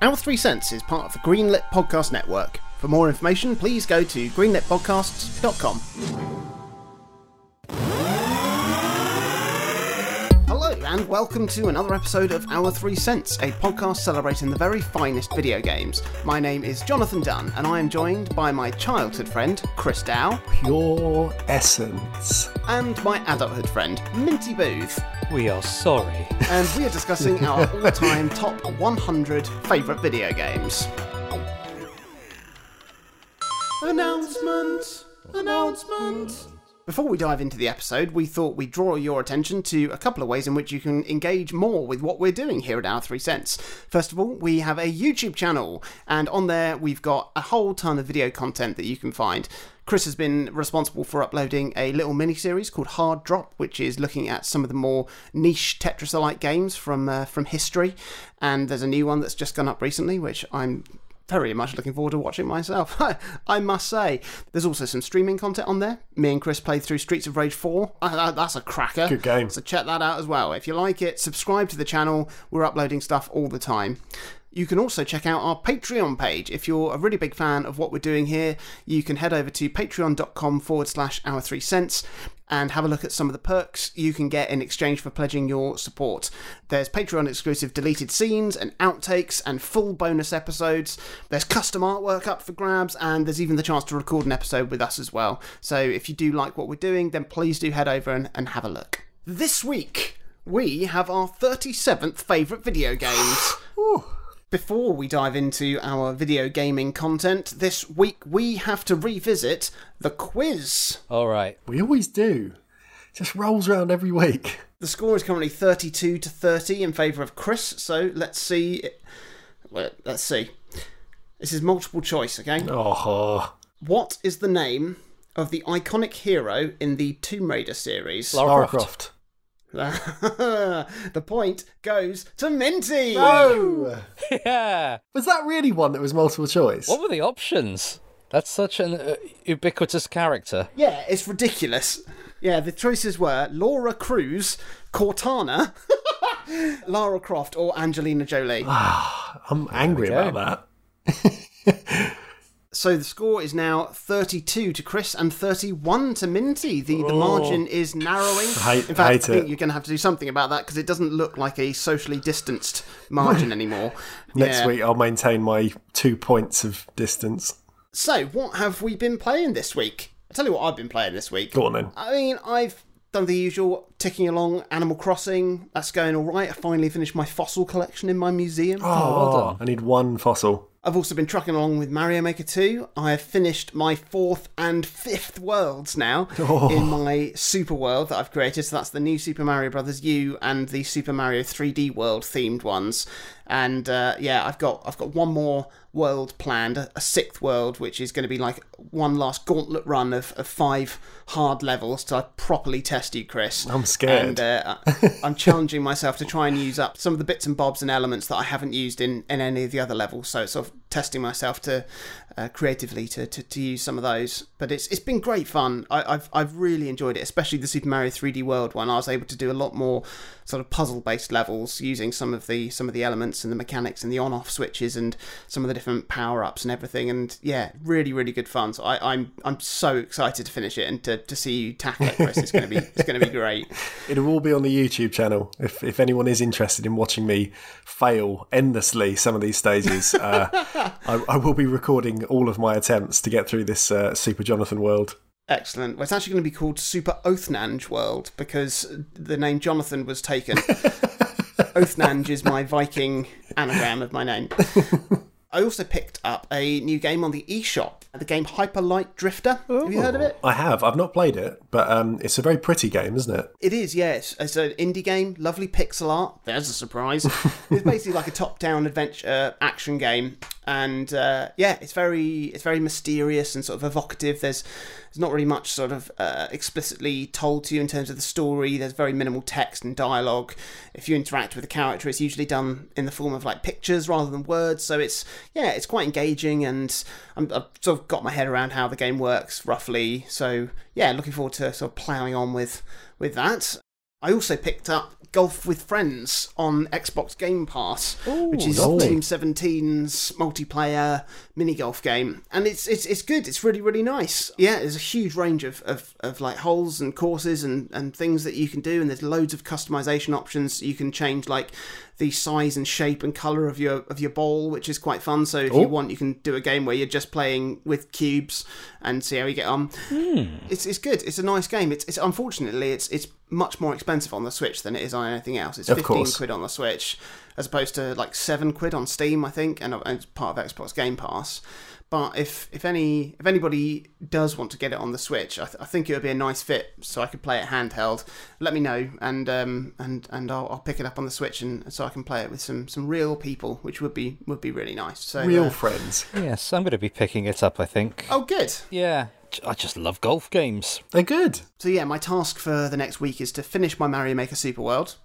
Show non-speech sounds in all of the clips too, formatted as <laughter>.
Our Three Cents is part of the Greenlit Podcast Network. For more information, please go to greenlitpodcasts.com. Hello, and welcome to another episode of Our Three Cents, a podcast celebrating the very finest video games. My name is Jonathan Dunn, and I am joined by my childhood friend, Chris Dow, Pure essence. and my adulthood friend, Minty Booth. We are sorry. <laughs> and we are discussing our all time top 100 favourite video games. Announcement! Announcement! Before we dive into the episode, we thought we'd draw your attention to a couple of ways in which you can engage more with what we're doing here at Our Three Cents. First of all, we have a YouTube channel, and on there we've got a whole ton of video content that you can find. Chris has been responsible for uploading a little mini series called Hard Drop, which is looking at some of the more niche Tetris-like games from uh, from history. And there's a new one that's just gone up recently, which I'm very much looking forward to watching myself. <laughs> I must say, there's also some streaming content on there. Me and Chris played through Streets of Rage 4. <laughs> Uh, That's a cracker. Good game. So check that out as well. If you like it, subscribe to the channel. We're uploading stuff all the time. You can also check out our Patreon page. If you're a really big fan of what we're doing here, you can head over to patreon.com forward slash our three cents and have a look at some of the perks you can get in exchange for pledging your support. There's Patreon exclusive deleted scenes and outtakes and full bonus episodes. There's custom artwork up for grabs, and there's even the chance to record an episode with us as well. So if you do like what we're doing, then please do head over and, and have a look. This week, we have our 37th favourite video games. <gasps> Before we dive into our video gaming content, this week we have to revisit the quiz. All right. We always do. Just rolls around every week. The score is currently 32 to 30 in favour of Chris, so let's see. well, Let's see. This is multiple choice, okay? Oh, What is the name of the iconic hero in the Tomb Raider series? Lara Lara Croft. Croft. <laughs> the point goes to Minty! Oh! <laughs> Yeah. Was that really one that was multiple choice? What were the options? That's such an uh, ubiquitous character. Yeah, it's ridiculous. Yeah, the choices were Laura Cruz, Cortana, <laughs> Lara Croft, or Angelina Jolie. I'm angry about that. So the score is now 32 to Chris and 31 to Minty. The, the oh. margin is narrowing. I hate- In fact, I I, think it. you're going to have to do something about that because it doesn't look like a socially distanced margin <laughs> anymore. Next Yeah. week, I'll maintain my two points of distance. So, what have we been playing this week? I'll tell you what I've been playing this week. Go on then. I mean, I've done the usual ticking along Animal Crossing. That's going all right. I finally finished my fossil collection in my museum. Oh, oh well done. I need one fossil. I've also been trucking along with Mario Maker 2. I have finished my fourth and fifth worlds now in my super world that I've created. So that's the new Super Mario Brothers U and the Super Mario 3D World themed ones. And uh, yeah, I've got I've got one more world planned, a, a sixth world, which is going to be like one last gauntlet run of, of five hard levels to properly test you, Chris. I'm scared. And uh, I'm challenging <laughs> myself to try and use up some of the bits and bobs and elements that I haven't used in, in any of the other levels. So sort of testing myself to uh, creatively to, to, to use some of those. But it's it's been great fun. I, I've I've really enjoyed it, especially the Super Mario 3D World one. I was able to do a lot more sort of puzzle based levels using some of the some of the elements and the mechanics and the on off switches and some of the different power ups and everything. And yeah, really really good fun. So I, I'm I'm so excited to finish it and to, to see you tackle it, Chris. It's gonna be it's gonna be great. <laughs> It'll all be on the YouTube channel. If if anyone is interested in watching me fail endlessly some of these stages, uh, <laughs> I, I will be recording all of my attempts to get through this uh, Super Jonathan world. Excellent. Well, it's actually going to be called Super Oathnange World because the name Jonathan was taken. <laughs> Oathnange is my Viking anagram of my name. <laughs> I also picked up a new game on the eShop, the game Hyper Light Drifter. Have you heard of it? I have. I've not played it, but um, it's a very pretty game, isn't it? It is, yes. It's an indie game, lovely pixel art. There's a surprise. <laughs> it's basically like a top-down adventure action game, and uh, yeah, it's very it's very mysterious and sort of evocative. There's there's not really much sort of uh, explicitly told to you in terms of the story. There's very minimal text and dialogue. If you interact with a character, it's usually done in the form of like pictures rather than words. So it's yeah, it's quite engaging, and I'm, I've sort of got my head around how the game works roughly. So yeah, looking forward to sort of ploughing on with with that. I also picked up Golf with Friends on Xbox Game Pass, which is lovely. Team 17's multiplayer mini golf game, and it's it's it's good. It's really really nice. Yeah, there's a huge range of, of, of like holes and courses and, and things that you can do, and there's loads of customization options. You can change like the size and shape and color of your of your ball, which is quite fun. So if you oh. want, you can do a game where you're just playing with cubes and see how you get on. Hmm. It's it's good. It's a nice game. It's, it's unfortunately it's it's much more expensive on the Switch than it is on anything else. It's Of fifteen course. quid on the Switch as opposed to like seven quid on Steam, I think, and, and it's part of Xbox Game Pass. But if if any if anybody does want to get it on the Switch, I, th- I think it would be a nice fit, so I could play it handheld. Let me know, and um and and I'll, I'll pick it up on the Switch, and so I can play it with some some real people, which would be would be really nice. So Real uh, friends. Yes, I'm going to be picking it up, I think. oh, good. Yeah, I just love golf games. They're good. So yeah, my task for the next week is to finish my Mario Maker Super World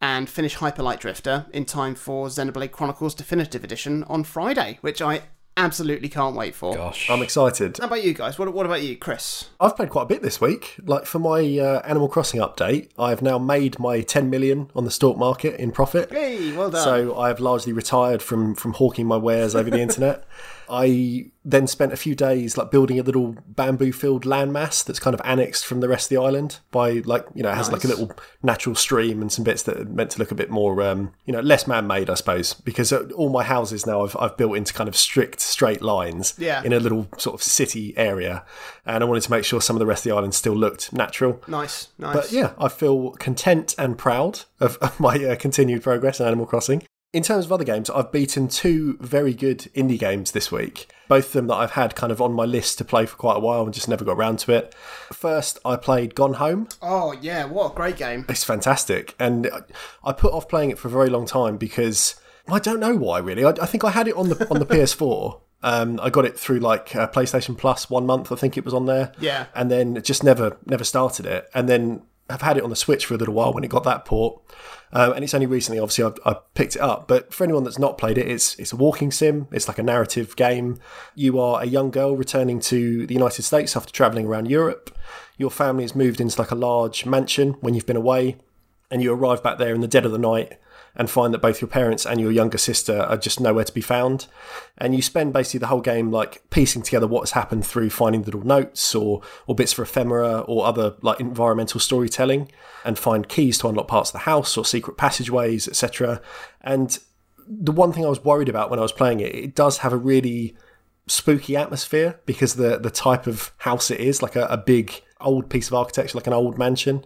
and finish Hyper Light Drifter in time for Xenoblade Chronicles Definitive Edition on Friday, which I absolutely can't wait for. Gosh. I'm excited. How about you guys? What, what about you, Chris? I've played quite a bit this week. Like for my uh, Animal Crossing update, I've now made my 10 million on the stock market in profit. Hey, well done. So I have largely retired from from hawking my wares over the <laughs> internet. I then spent a few days like building a little bamboo filled landmass that's kind of annexed from the rest of the island by like you know it has like a little natural stream and some bits that are meant to look a bit more um, you know less man made I suppose because uh, all my houses now I've, I've built into kind of strict straight lines Yeah. in a little sort of city area and I wanted to make sure some of the rest of the island still looked natural. nice, nice. But yeah, I feel content and proud of, of my uh, continued progress in Animal Crossing. In terms of other games, I've beaten two very good indie games this week. Both of them that I've had kind of on my list to play for quite a while and just never got around to it. First, I played Gone Home. oh yeah, what a great game. It's fantastic, and I- put off playing it for a very long time because I don't know why really. I, I think I had it on the on the <laughs> PS4. Um, I got it through like uh, PlayStation Plus one month. I think it was on there. Yeah. and then just never never started it, and then have had it on the Switch for a little while when it got that port. Um, and it's only recently, obviously, I've, I've picked it up. But for anyone that's not played it, it's it's a walking sim. It's like a narrative game. You are a young girl returning to the United States after traveling around Europe. Your family has moved into like a large mansion when you've been away, and you arrive back there in the dead of the night and find that both your parents and your younger sister are just nowhere to be found. And you spend basically the whole game like piecing together what has happened through finding little notes or or bits for ephemera or other like environmental storytelling and find keys to unlock parts of the house or secret passageways, etc. And the one thing I was worried about when I was playing it, it does have a really spooky atmosphere because the the type of house it is, like a, a big old piece of architecture, like an old mansion.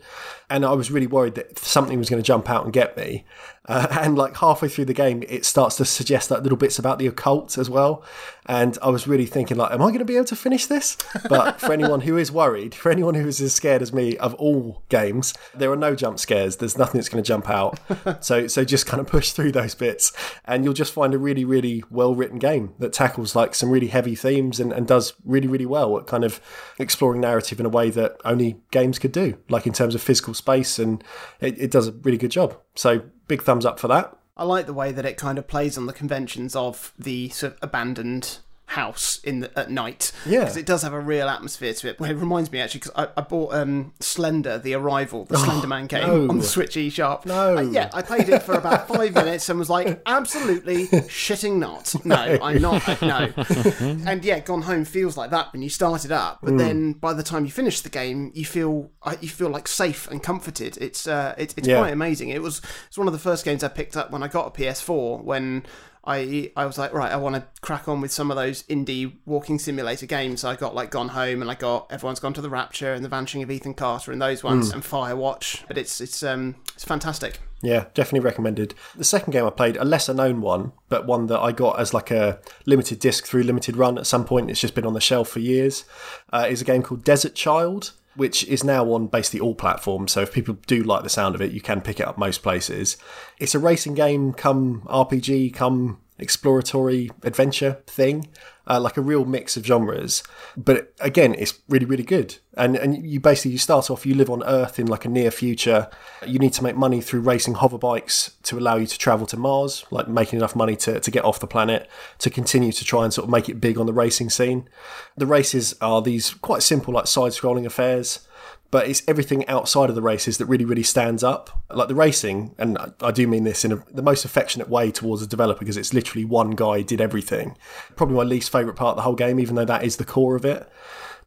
And I was really worried that something was going to jump out and get me. Uh, and like halfway through the game, it starts to suggest like little bits about the occult as well. And I was really thinking like, am I going to be able to finish this? But for anyone who is worried, for anyone who is as scared as me of all games, there are no jump scares. There's nothing that's going to jump out. <laughs> so so just kind of push through those bits, and you'll just find a really really well written game that tackles like some really heavy themes and, and does really really well at kind of exploring narrative in a way that only games could do, like in terms of physical space, and it, it does a really good job. So big thumbs up for that. I like the way that it kind of plays on the conventions of the sort of abandoned house in the, at night. Yeah. because it does have a real atmosphere to it. Well, it reminds me actually because I, I bought um, Slender: The Arrival, the Slender Man game no. on the Switch eShop. No. Uh, yeah, I played it for about five <laughs> minutes and was like, absolutely shitting not. <laughs> No, I'm not. No. <laughs> and yeah, Gone Home feels like that when you start it up, but then by the time you finish the game, you feel uh, you feel like safe and comforted. It's uh, it, it's Yeah. quite amazing. It was it's one of the first games I picked up when I got a PS4 when. I, I was like right I want to crack on with some of those indie walking simulator games so I got like Gone Home and I got Everyone's Gone to the Rapture and The Vanishing of Ethan Carter and those ones and Firewatch but it's it's um it's fantastic Yeah, definitely recommended. The second game I played, a lesser known one, but one that I got as like a limited disc through limited run at some point. It's just been on the shelf for years. Uh, is a game called Desert Child, which is now on basically all platforms. So if people do like the sound of it, you can pick it up most places. It's a racing game, come RPG, come exploratory adventure thing. Uh, like a real mix of genres, but again, it's really, really good. And and you basically you start off, you live on Earth in like a near future. You need to make money through racing hover bikes to allow you to travel to Mars, like making enough money to, to get off the planet to continue to try and sort of make it big on the racing scene. The races are these quite simple, like side scrolling affairs, but it's everything outside of the races that really, really stands up. Like the racing, and I do mean this in a, the most affectionate way towards the developer because it's literally one guy did everything. Probably my least favourite part of the whole game, even though that is the core of it.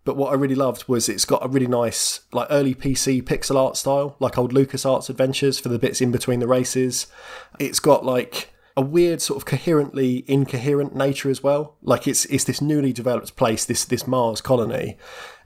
But what I really loved was it's got a really nice, like early PC pixel art style, like old LucasArts adventures for the bits in between the races. It's got like a weird sort of coherently incoherent nature as well. Like it's it's this newly developed place, this this Mars colony,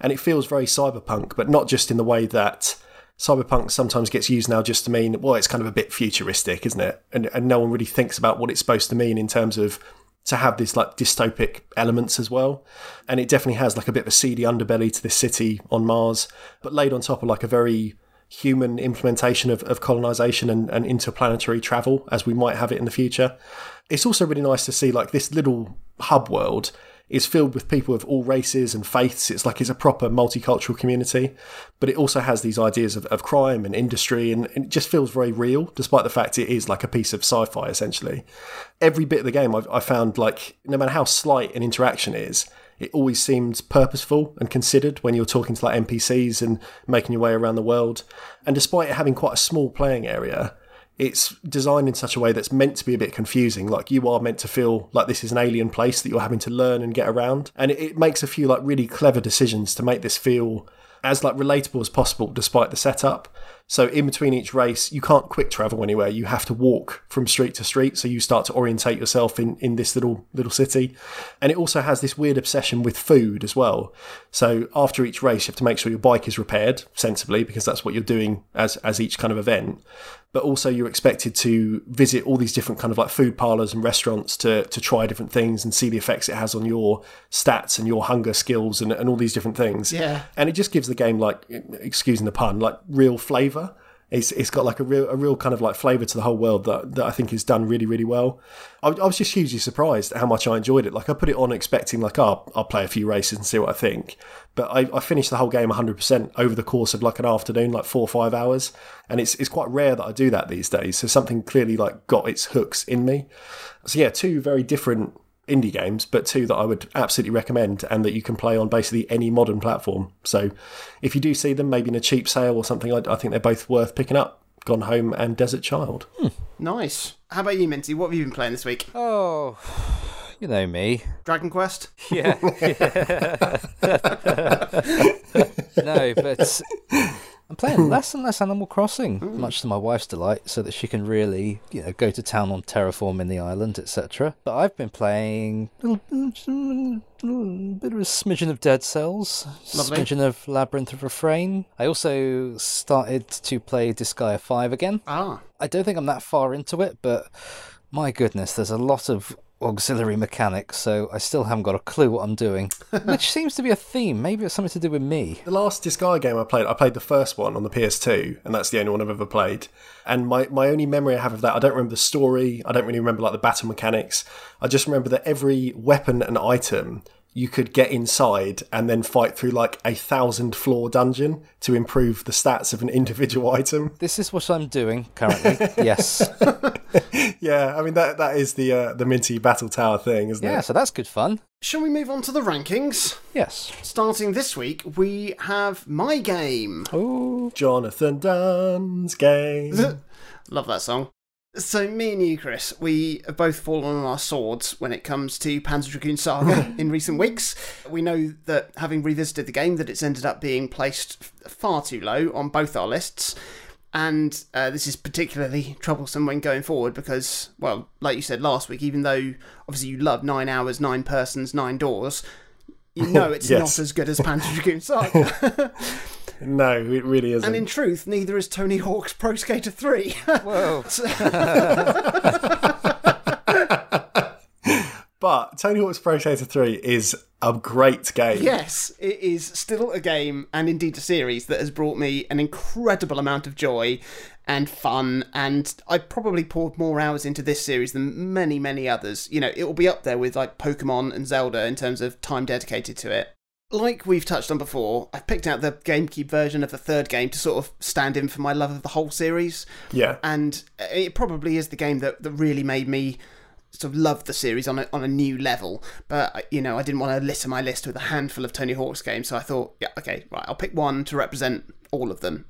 and it feels very cyberpunk, but not just in the way that cyberpunk sometimes gets used now just to mean well, it's kind of a bit futuristic, isn't it? And and no one really thinks about what it's supposed to mean in terms of to have this like dystopic elements as well. And it definitely has like a bit of a seedy underbelly to this city on Mars, but laid on top of like a very human implementation of, of colonization and, and interplanetary travel as we might have it in the future. It's also really nice to see like this little hub world is filled with people of all races and faiths. It's like it's a proper multicultural community, but it also has these ideas of, of crime and industry, and, and, it just feels very real, despite the fact it is like a piece of sci-fi essentially. Every bit of the game I've, I found like no matter how slight an interaction is, it always seemed purposeful and considered when you're talking to like NPCs and making your way around the world. And despite it having quite a small playing area, it's designed in such a way that's meant to be a bit confusing. Like you are meant to feel like this is an alien place that you're having to learn and get around. And it, it makes a few like really clever decisions to make this feel as like relatable as possible despite the setup. So in between each race, you can't quick travel anywhere. You have to walk from street to street. So you start to orientate yourself in, in this little little city. And it also has this weird obsession with food as well. So after each race, you have to make sure your bike is repaired sensibly because that's what you're doing as as each kind of event but also you're expected to visit all these different kind of like food parlors and restaurants to to try different things and see the effects it has on your stats and your hunger skills and, and all these different things. Yeah. And it just gives the game like excusing the pun, like real flavour it's it's got like a real a real kind of like flavour to the whole world that, that I think is done really really well. I, I, was just hugely surprised at how much I enjoyed it. Like I put it on expecting like oh I'll play a few races and see what I think, but I, I finished the whole game 100 percent over the course of like an afternoon, like four or five hours, and it's it's quite rare that I do that these days. So something clearly like got its hooks in me. So yeah, two very different indie games, but two that I would absolutely recommend and that you can play on basically any modern platform. So if you do see them, maybe in a cheap sale or something, I, I think they're both worth picking up. Gone Home and Desert Child. Hmm. Nice. How about you, Minty? What have you been playing this week? Oh, you know me. Dragon Quest? Yeah. yeah. <laughs> <laughs> no, but I'm playing <laughs> less and less Animal Crossing, mm. much to my wife's delight, so that she can really, you know, go to town on terraforming the island, etc. But I've been playing a little, bit of a smidgen of Dead Cells, Lovely. smidgen of Labyrinth of Refrain. I also started to play Disgaea 5 again. Ah. I don't think I'm that far into it, but my goodness, there's a lot of auxiliary mechanics, so I still haven't got a clue what I'm doing. <laughs> Which seems to be a theme. Maybe it's something to do with me. The last Disgaea game I played, I played the first one on the PS2, and that's the only one I've ever played. And my, my only memory I have of that, I don't remember the story, I don't really remember like the battle mechanics. I just remember that every weapon and item you could get inside and then fight through like a thousand floor dungeon to improve the stats of an individual <laughs> item. This is what I'm doing currently. <laughs> yes. yeah, I mean that that is the uh, the Minty Battle Tower thing, isn't yeah, it? Yeah, so that's good fun. Shall we move on to the rankings? Yes. Starting this week, we have my game. Oh, Jonathan Dunn's game. <laughs> Love that song. So me and you, Chris, we have both fallen on our swords when it comes to Panzer Dragoon Saga <laughs> in recent weeks. We know that having revisited the game, that it's ended up being placed far too low on both our lists. And uh, this is particularly troublesome when going forward because, well, like you said last week, even though obviously you love nine hours, nine persons, nine doors, you <laughs> know it's Yes. not as good as Panzer Dragoon <laughs> Saga. No, it really isn't. and in truth, neither is Tony Hawk's Pro Skater 3. whoa. <laughs> <laughs> but Tony Hawk's Pro Skater 3 is a great game. Yes, it is still a game and indeed a series that has brought me an incredible amount of joy and fun. And I probably poured more hours into this series than many, many others. You know, it will be up there with like Pokemon and Zelda in terms of time dedicated to it. Like we've touched on before, I've picked out the GameCube version of the third game to sort of stand in for my love of the whole series. Yeah. And it probably is the game that, that really made me sort of love the series on a, on a new level. But, you know, I didn't want to litter my list with a handful of Tony Hawk's games, so I thought, yeah, okay, right, I'll pick one to represent all of them.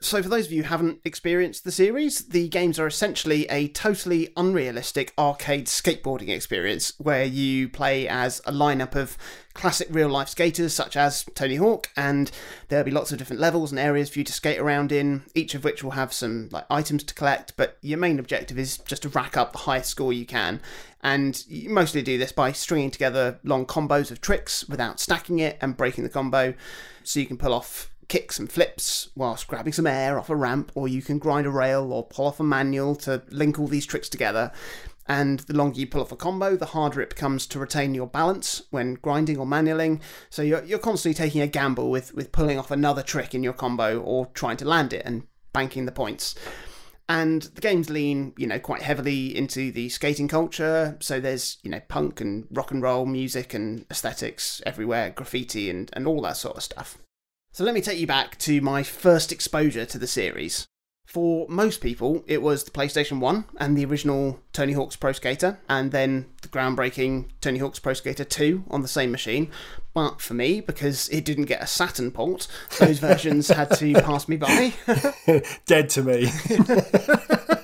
So, for those of you who haven't experienced the series, the games are essentially a totally unrealistic arcade skateboarding experience where you play as a lineup of classic real life skaters such as Tony Hawk, and there'll be lots of different levels and areas for you to skate around in, each of which will have some like items to collect. But your main objective is just to rack up the highest score you can, and you mostly do this by stringing together long combos of tricks without stacking it and breaking the combo, so you can pull off kicks and flips whilst grabbing some air off a ramp, or you can grind a rail or pull off a manual to link all these tricks together. And the longer you pull off a combo, the harder it becomes to retain your balance when grinding or manualing. So you're, you're constantly taking a gamble with, with pulling off another trick in your combo or trying to land it and banking the points. And the games lean, you know, quite heavily into the skating culture. So there's, you know, punk and rock and roll music and aesthetics everywhere, graffiti and, and all that sort of stuff. So let me take you back to my first exposure to the series. For most people, it was the PlayStation 1 and the original Tony Hawk's Pro Skater, and then the groundbreaking Tony Hawk's Pro Skater 2 on the same machine. But for me, because it didn't get a Saturn port, those versions had to <laughs> pass me by. <laughs> Dead to me. <laughs>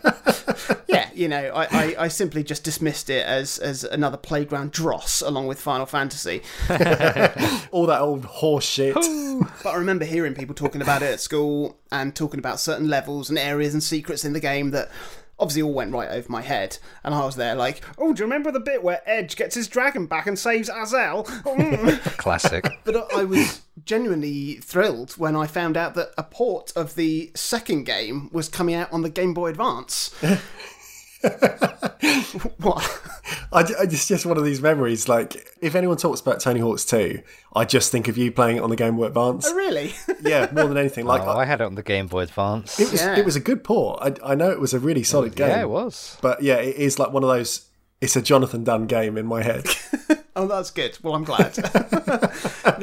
<laughs> yeah, you know, I, I, I, simply just dismissed it as, as another playground dross along with Final Fantasy. <laughs> All that old horse shit. but I remember hearing people talking about it at school and talking about certain levels and areas and secrets in the game that obviously all went right over my head. And I was there like, oh, do you remember the bit where Edge gets his dragon back and saves Azel? Mm. <laughs> Classic. <laughs> but I was genuinely thrilled when I found out that a port of the second game was coming out on the Game Boy Advance. <laughs> <laughs> what? I, it's just one of these memories. Like, if anyone talks about Tony Hawk's 2, I just think of you playing it on the Game Boy Advance. Oh, really? <laughs> yeah, more than anything. Like, oh, I had it on the Game Boy Advance. It was, Yeah. it was a good port. I, I know it was a really solid game. Yeah, it was. But yeah, it is like one of those. It's a Jonathan Dunn game in my head. <laughs> Oh, that's good. Well, I'm glad.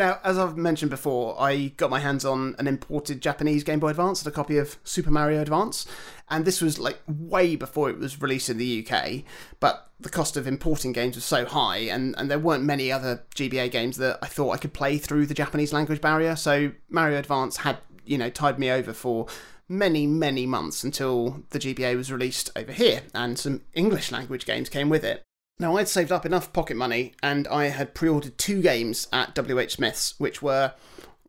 Now, as I've mentioned before, I got my hands on an imported Japanese Game Boy Advance and a copy of Super Mario Advance, and this was like way before it was released in the UK. But the cost of importing games was so high, and, and there weren't many other GBA games that I thought I could play through the Japanese language barrier. So Mario Advance had, you know, tide me over for many, many months until the GBA was released over here, and some English language games came with it. Now, I'd saved up enough pocket money and I had pre ordered two games at WH Smith's, which were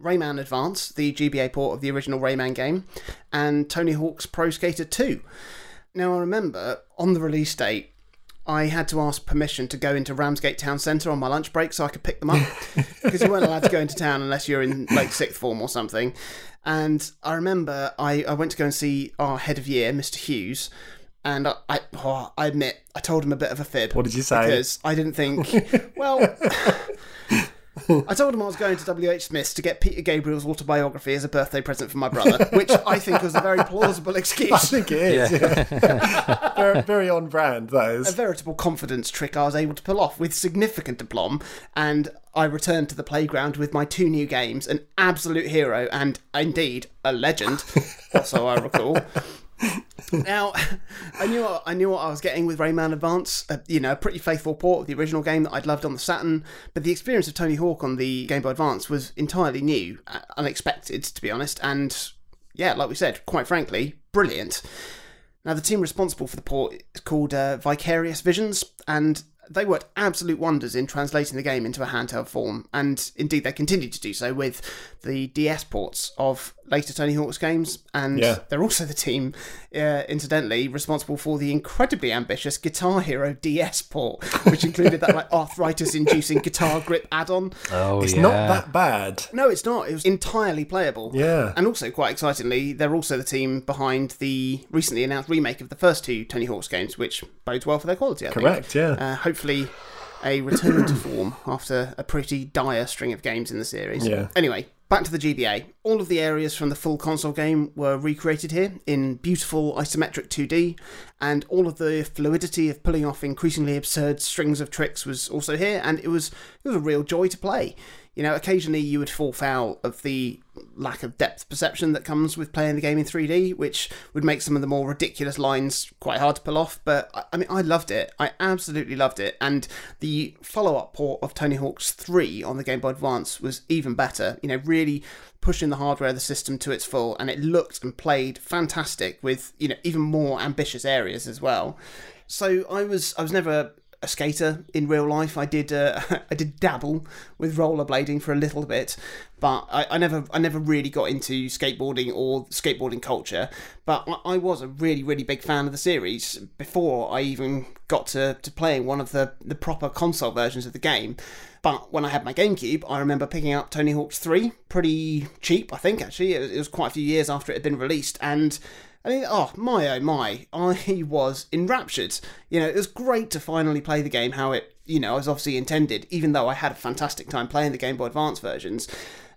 Rayman Advance, the GBA port of the original Rayman game, and Tony Hawk's Pro Skater 2. Now, I remember on the release date, I had to ask permission to go into Ramsgate Town Centre on my lunch break so I could pick them up <laughs> because you weren't allowed to go into town unless you're in like sixth form or something. And I remember I, I went to go and see our head of year, Mr. Hughes, and I, I, oh, I admit I told him a bit of a fib. What did you say? Because I didn't think. <laughs> Well, I told him I was going to WH Smith's to get Peter Gabriel's autobiography as a birthday present for my brother, which I think was a very plausible <laughs> excuse. I think it is. Yeah. <laughs> very, very on brand, that A veritable confidence trick I was able to pull off with significant aplomb, and I returned to the playground with my two new games, an absolute hero and indeed a legend, also I recall. Now, <laughs> I knew what, I knew what I was getting with Rayman Advance. Uh, you know, a pretty faithful port of the original game that I'd loved on the Saturn. But the experience of Tony Hawk on the Game Boy Advance was entirely new, uh, unexpected to be honest, and yeah, like we said, quite frankly, brilliant. Now, the team responsible for the port is called uh, Vicarious Visions, and they worked absolute wonders in translating the game into a handheld form, and indeed they continue to do so with the DS ports of later Tony Hawk's games, and Yeah. they're also the team, uh, incidentally, responsible for the incredibly ambitious Guitar Hero DS port, which included that like <laughs> arthritis-inducing guitar grip add-on. Oh, It's yeah. not that bad. No, it's not. It was entirely playable. Yeah. And also, quite excitingly, they're also the team behind the recently announced remake of the first two Tony Hawk's games, which bodes well for their quality, I think. Correct, yeah. Uh, hopefully, a return to form after a pretty dire string of games in the series. Yeah. Anyway, back to the GBA. All of the areas from the full console game were recreated here in beautiful isometric 2D, and all of the fluidity of pulling off increasingly absurd strings of tricks was also here, and it was it was a real joy to play. You know, occasionally you would fall foul of the lack of depth perception that comes with playing the game in 3D, which would make some of the more ridiculous lines quite hard to pull off. But I, mean, I loved it. I absolutely loved it. And the follow up port of Tony Hawk's 3 on the Game Boy Advance was even better. You know, really pushing the hardware of the system to its full, and it looked and played fantastic with you know even more ambitious areas as well. So I was I was never a skater in real life. I did uh, <laughs> I did dabble with rollerblading for a little bit, but I, I, never I never really got into skateboarding or skateboarding culture. But I, I, was a really really big fan of the series before I even got to, to playing one of the the proper console versions of the game. But when I had my GameCube, I remember picking up Tony Hawk's 3 pretty cheap, I think actually. It was, it was quite a few years after it had been released and I mean, oh my oh my, I <laughs> was enraptured. You know, it was great to finally play the game how it, you know, was obviously intended, even though I had a fantastic time playing the Game Boy Advance versions.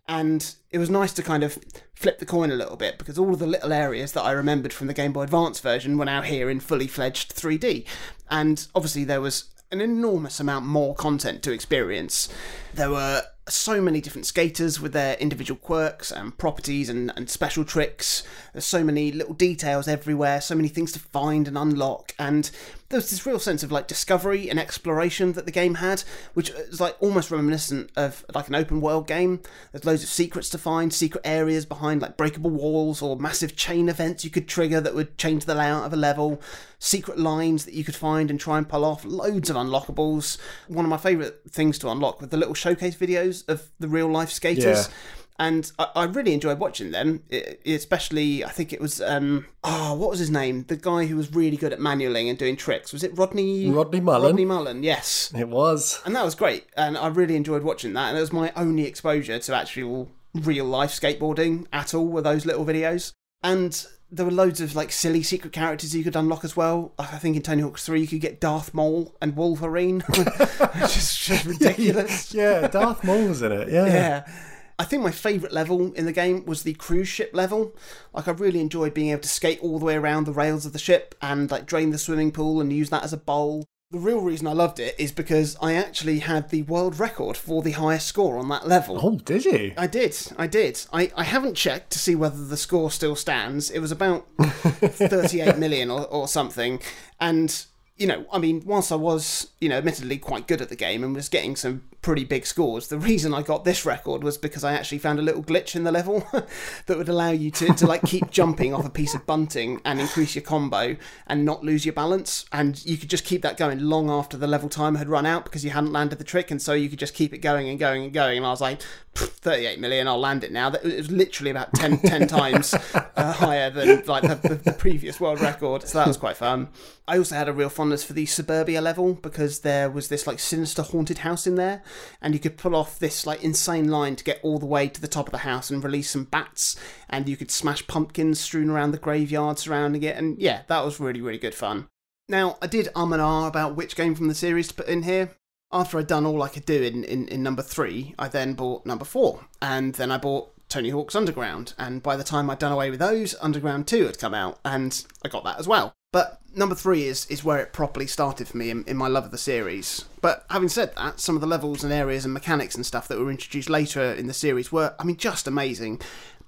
And it was nice to kind of flip the coin a little bit because all of the little areas that I remembered from the Game Boy Advance version were now here in fully fledged 3D. And obviously, there was an enormous amount more content to experience. There were so many different skaters with their individual quirks and properties and, and special tricks. There's so many little details everywhere, so many things to find and unlock, and there was this real sense of like discovery and exploration that the game had, which is like almost reminiscent of like an open world game. There's loads of secrets to find, secret areas behind like breakable walls or massive chain events you could trigger that would change the layout of a level, secret lines that you could find and try and pull off, loads of unlockables. One of my favourite things to unlock were the little showcase videos of the real life skaters. Yeah and I, I, really enjoyed watching them. It, especially, I think it was um, oh, what was his name? The guy who was really good at manualing and doing tricks. Was it Rodney? Rodney Mullen. Rodney Mullen, yes, it was, and that was great. And I really enjoyed watching that. And it was my only exposure to actual real life skateboarding at all. Were those little videos? And there were loads of like silly secret characters you could unlock as well. Like, I think in Tony Hawk's 3 you could get Darth Maul and Wolverine, <laughs> which is just <laughs> ridiculous. yeah, Darth Maul was in it. Yeah. Yeah. I think my favourite level in the game was the cruise ship level. Like I really enjoyed being able to skate all the way around the rails of the ship and like drain the swimming pool and use that as a bowl. The real reason I loved it is because I actually had the world record for the highest score on that level. Oh, did you? I did. I did. I, I haven't checked to see whether the score still stands. It was about <laughs> 38 million or, or something. And you know, I mean, whilst I was, you know, admittedly quite good at the game and was getting some pretty big scores. The reason I got this record was because I actually found a little glitch in the level <laughs> that would allow you to, to like keep jumping off a piece of bunting and increase your combo and not lose your balance. And you could just keep that going long after the level timer had run out because you hadn't landed the trick, and so you could just keep it going and going and going. And I was like, 38 million, I'll land it now. It was literally about 10, 10 <laughs> times uh, higher than like the, the, the previous world record. So that was quite fun. I also had a real fondness for the suburbia level because there was this like sinister haunted house in there and you could pull off this like insane line to get all the way to the top of the house and release some bats and you could smash pumpkins strewn around the graveyard surrounding it and yeah that was really really good fun. Now i did um and ah about which game from the series to put in here. After i'd done all i could do in, in, in number three i then bought number four and then i bought Tony Hawk's Underground, and by the time I'd done away with those, Underground 2 had come out, and I got that as well. But number three is, is where it properly started for me in, in my love of the series. But having said that, some of the levels and areas and mechanics and stuff that were introduced later in the series were, I mean, just amazing.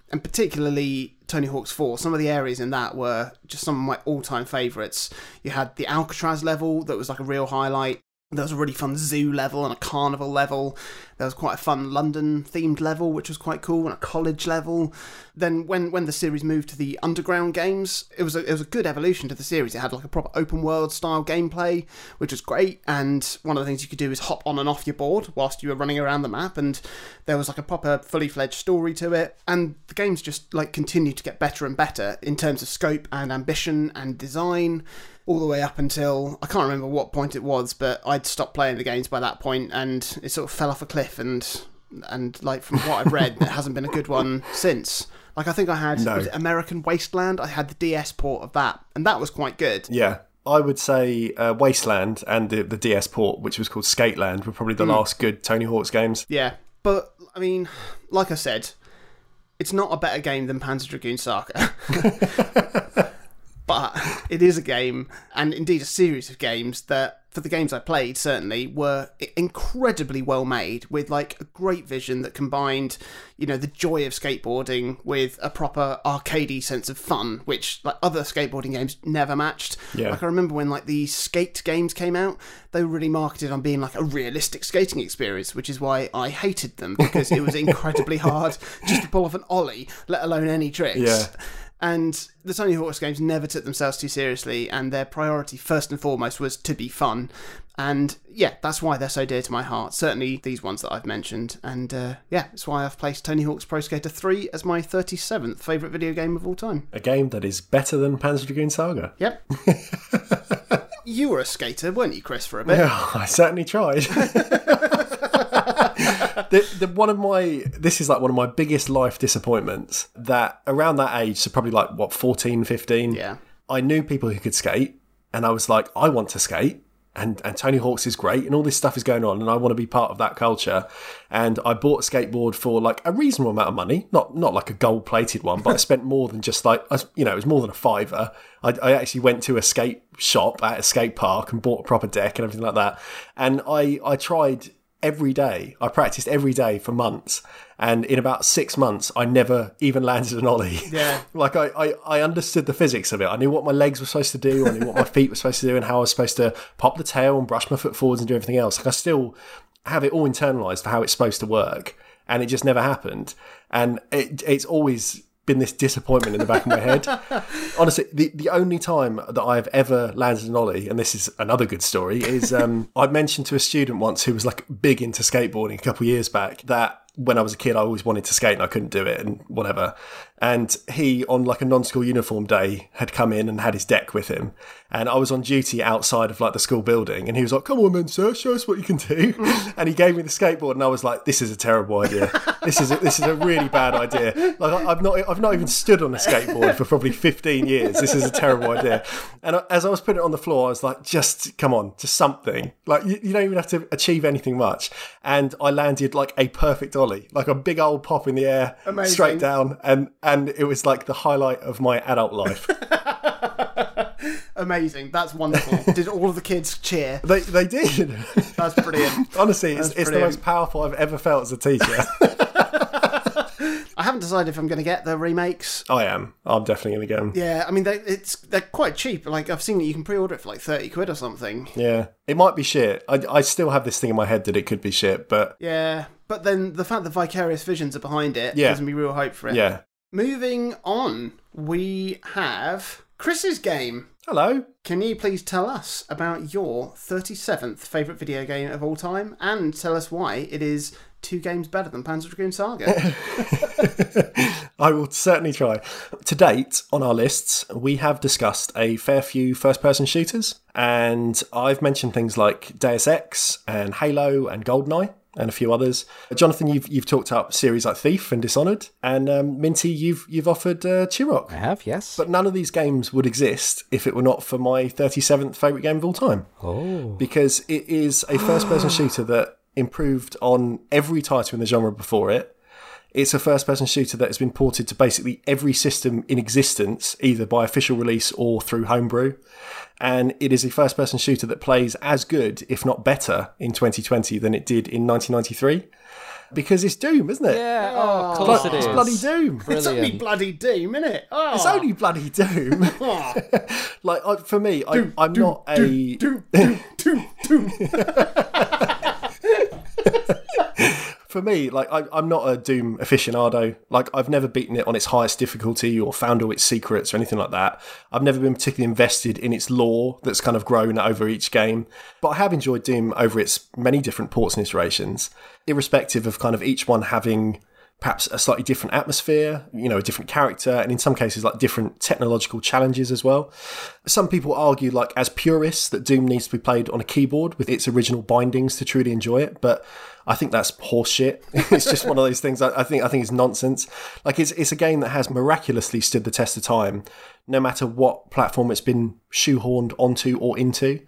And particularly Tony Hawk's 4, some of the areas in that were just some of my all time favourites. You had the Alcatraz level that was like a real highlight. There was a really fun zoo level and a carnival level. There was quite a fun London themed level, which was quite cool, and a college level. Then when when the series moved to the underground games, it was a, it was a good evolution to the series. It had like a proper open world style gameplay, which was great. And one of the things you could do is hop on and off your board whilst you were running around the map. And there was like a proper fully fledged story to it. And the games just like continued to get better and better in terms of scope and ambition and design all the way up until I can't remember what point it was, but I'd stopped playing the games by that point, and it sort of fell off a cliff. And and like from what I've read, it hasn't been a good one since. Like I think I had no. American Wasteland. I had the DS port of that, and that was quite good. Yeah, I would say uh, Wasteland and the, the DS port, which was called Sk8land, were probably the mm. last good Tony Hawk's games. Yeah, but I mean, like I said, it's not a better game than Panzer Dragoon Saga. <laughs> <laughs> but <laughs> it is a game, and indeed a series of games that, for the games I played, certainly were incredibly well made, with like a great vision that combined, you know, the joy of skateboarding with a proper arcadey sense of fun, which like other skateboarding games never matched. Yeah. Like I remember when like the skate games came out, they were really marketed on being like a realistic skating experience, which is why I hated them because it was <laughs> incredibly hard just to pull off an ollie, let alone any tricks. Yeah. And the Tony Hawk's games never took themselves too seriously, and their priority, first and foremost, was to be fun. And yeah, that's why they're so dear to my heart. Certainly these ones that I've mentioned. And uh, yeah, that's why I've placed Tony Hawk's Pro Skater 3 as my 37th favourite video game of all time. A game that is better than Panzer Dragoon Saga. Yep. <laughs> you were a skater, weren't you, Chris, for a bit? Yeah, I certainly tried. <laughs> the, the, one of my this is like one of my biggest life disappointments that around that age so probably like what 14 15 Yeah. i knew people who could skate and i was like i want to skate and, and Tony Hawk's is great, and all this stuff is going on, and I want to be part of that culture. And I bought a skateboard for like a reasonable amount of money, not not like a gold plated one, but I spent more than just like I- you know, it was more than a fiver. I, I actually went to a skate shop at a skate park and bought a proper deck and everything like that. And I I tried every day. I practiced every day for months, and in about six months, I never even landed an ollie. Yeah. <laughs> like I, I, I understood the physics of it. I knew what my legs were supposed to do. I knew what my <laughs> feet were supposed to do, and how I was supposed to pop the tail and brush my foot forwards and do everything else. Like I still have it all internalized for how it's supposed to work, and it just never happened. And it, it's always been this disappointment in the back of my head. <laughs> Honestly, the, the only time that I've ever landed an ollie, and this is another good story, is um, <laughs> I mentioned to a student once who was like big into skateboarding a couple of years back that when I was a kid, I always wanted to skate and I couldn't do it and whatever. And he, on like a non-school uniform day, had come in and had his deck with him. And I was on duty outside of like the school building, and he was like, "Come on, then, sir, show us what you can do." and he gave me the skateboard, and I was like, "This is a terrible idea. <laughs> This is a, this is a really bad idea. Like I- I've not I've not even stood on a skateboard for probably 15 years. This is a terrible idea." And I- as I was putting it on the floor, I was like, "Just come on, just something. Like you, you don't even have to achieve anything much." And I landed like a perfect ollie, like a big old pop in the air, Amazing. straight down, and and it was like the highlight of my adult life. <laughs> Amazing. That's wonderful. Did all of the kids cheer? they they did. That's brilliant. <laughs> Honestly, it's, That's it's the brilliant. most powerful I've ever felt as a teacher. <laughs> I haven't decided if I'm going to get the remakes. I am. I'm definitely going to get them. Yeah, I mean they, it's they're quite cheap. Like I've seen that you can pre-order it for like thirty quid or something. Yeah, it might be shit. I, I still have this thing in my head that it could be shit, but Yeah, but then the fact that Vicarious Visions are behind it Yeah. gives me real hope for it. yeah. Moving on, we have Chris's game. Hello. Can you please tell us about your 37th favourite video game of all time and tell us why it is two games better than Panzer Dragoon Saga? <laughs> I will certainly try. To date, on our lists, we have discussed a fair few first person shooters, and I've mentioned things like Deus Ex and Halo and GoldenEye. And a few others. Jonathan, you've you've talked up series like Thief and Dishonored, and um, Minty, you've you've offered uh, Turok. I have, yes. But none of these games would exist if it were not for my 37th favourite game of all time. oh, Because it is a first person shooter that improved on every title in the genre before it. It's a first person shooter that has been ported to basically every system in existence, either by official release or through homebrew. And it is a first person shooter that plays as good, if not better, in 2020 than it did in 1993. Because it's Doom, isn't it? yeah. Oh, of course it It's is. bloody Doom. it's only bloody Doom, innit? Oh, It's only bloody Doom. <laughs> oh. like I, for me, I, I'm not a Doom, Doom, Doom, Doom. <laughs> for me, like I, I'm not a Doom aficionado. Like I've never beaten it on its highest difficulty or found all its secrets or anything like that. I've never been particularly invested in its lore that's kind of grown over each game. But I have enjoyed Doom over its many different ports and iterations, irrespective of kind of each one having perhaps a slightly different atmosphere, you know, a different character, and in some cases, like different technological challenges as well. Some people argue, like, as purists, that Doom needs to be played on a keyboard with its original bindings to truly enjoy it, but I think that's horseshit. <laughs> it's just one of those things I, I think I think is nonsense. Like it's it's a game that has miraculously stood the test of time, no matter what platform it's been shoehorned onto or into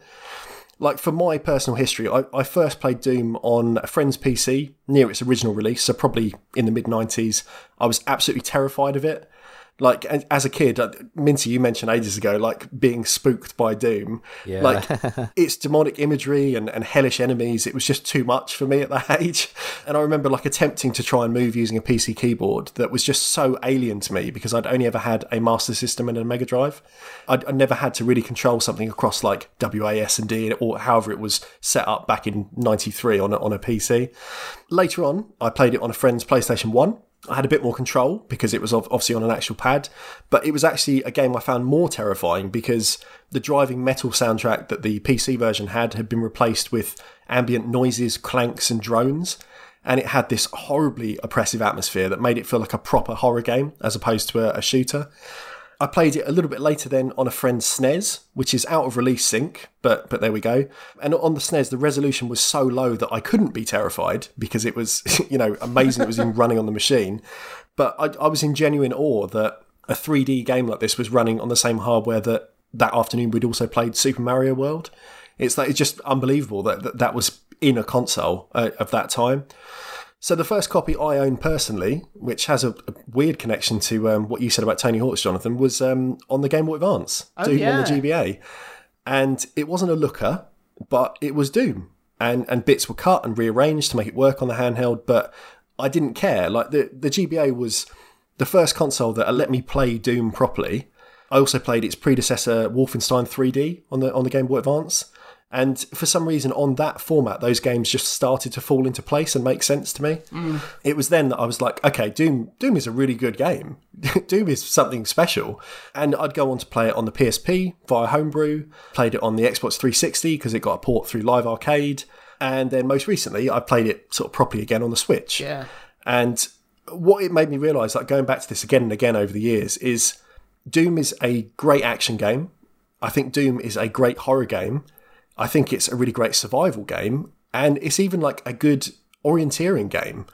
like for my personal history, I, I first played Doom on a friend's PC near its original release, so probably in the mid 90s. I was absolutely terrified of it Like as a kid, uh, Minty, you mentioned ages ago, like being spooked by Doom. Yeah. Like <laughs> its demonic imagery and, and hellish enemies, it was just too much for me at that <laughs> age. And I remember like attempting to try and move using a PC keyboard that was just so alien to me because I'd only ever had a Master System and a Mega Drive. I'd, I never had to really control something across like WAS and D or however it was set up back in '93 on a, on a PC. Later on, I played it on a friend's PlayStation One. I had a bit more control because it was obviously on an actual pad, but it was actually a game I found more terrifying because the driving metal soundtrack that the PC version had had been replaced with ambient noises, clanks, and drones. And it had this horribly oppressive atmosphere that made it feel like a proper horror game as opposed to a, a shooter. I played it a little bit later then on a friend's SNES, which is out of release sync, but but there we go. And on the SNES, the resolution was so low that I couldn't be terrified because it was, <laughs> you know, amazing. it was even running on the machine, but I, I was in genuine awe that a 3D game like this was running on the same hardware that that afternoon we'd also played Super Mario World. It's like it's just unbelievable that that, that was in a console uh, of that time. So the first copy I own personally, which has a, a weird connection to um, what you said about Tony Hawk's, Jonathan, was um, on the Game Boy Advance, Oh, Doom yeah. on the GBA, and it wasn't a looker, but it was Doom, and and bits were cut and rearranged to make it work on the handheld, but I didn't care. Like the the GBA was the first console that let me play Doom properly. I also played its predecessor Wolfenstein 3D on the on the Game Boy Advance. And for some reason, on that format, those games just started to fall into place and make sense to me. It was then that I was like, okay, Doom, Doom is a really good game. <laughs> Doom is something special. And I'd go on to play it on the PSP via Homebrew, played it on the Xbox 360 because it got a port through Live Arcade. And then most recently, I played it sort of properly again on the Switch. Yeah. And what it made me realise, like going back to this again and again over the years, is Doom is a great action game. I think Doom is a great horror game. I think it's a really great survival game. And it's even like a good orienteering game.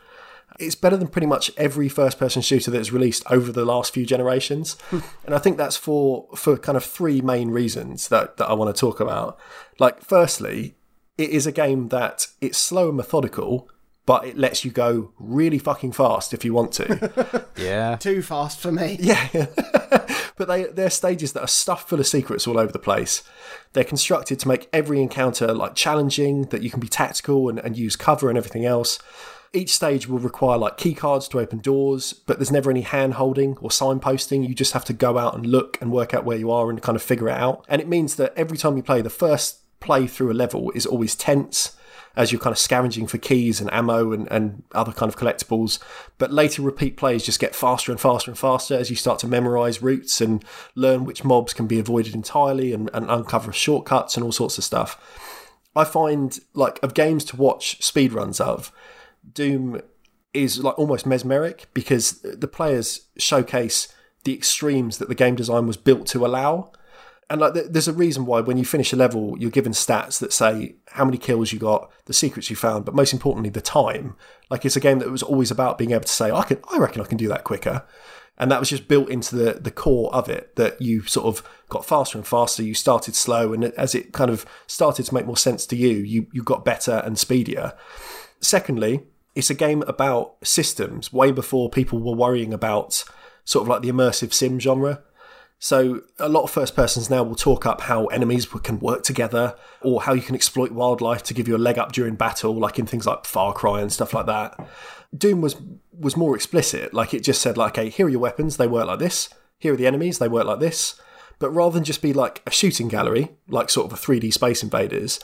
It's better than pretty much every first person shooter that's released over the last few generations. Hmm. and I think that's for for kind of three main reasons that, that I want to talk about. Like firstly, it is a game that it's slow and methodical, but it lets you go really fucking fast if you want to. <laughs> Yeah. Too fast for me. Yeah. <laughs> but they they're stages that are stuffed full of secrets all over the place. They're constructed to make every encounter like challenging, that you can be tactical and, and use cover and everything else. Each stage will require like key cards to open doors, but there's never any hand holding or signposting. You just have to go out and look and work out where you are and kind of figure it out. And it means that every time you play, the first play through a level is always tense as you're kind of scavenging for keys and ammo and, and other kind of collectibles. But later repeat plays just get faster and faster and faster as you start to memorize routes and learn which mobs can be avoided entirely and, and uncover shortcuts and all sorts of stuff. I find like of games to watch speedruns of, Doom is like almost mesmeric because the players showcase the extremes that the game design was built to allow. And like, there's a reason why when you finish a level, you're given stats that say how many kills you got, the secrets you found, but most importantly, the time. Like it's a game that was always about being able to say, I can, I reckon I can do that quicker. And that was just built into the, the core of it that you sort of got faster and faster. You started slow, and as it kind of started to make more sense to you, you, you got better and speedier. Secondly, it's a game about systems way before people were worrying about sort of like the immersive sim genre. So a lot of first persons now will talk up how enemies can work together or how you can exploit wildlife to give you a leg up during battle, like in things like Far Cry and stuff like that. Doom was was more explicit, like it just said like, okay, here are your weapons, they work like this. Here are the enemies, they work like this. But rather than just be like a shooting gallery, like sort of a 3D Space Invaders,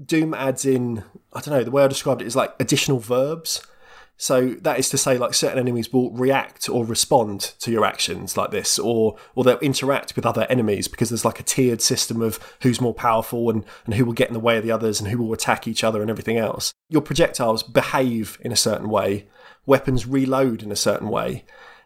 Doom adds in, I don't know, the way I described it is like additional verbs. So that is to say, like certain enemies will react or respond to your actions like this, or or they'll interact with other enemies because there's like a tiered system of who's more powerful and, and who will get in the way of the others and who will attack each other and everything else. Your projectiles behave in a certain way, weapons reload in a certain way.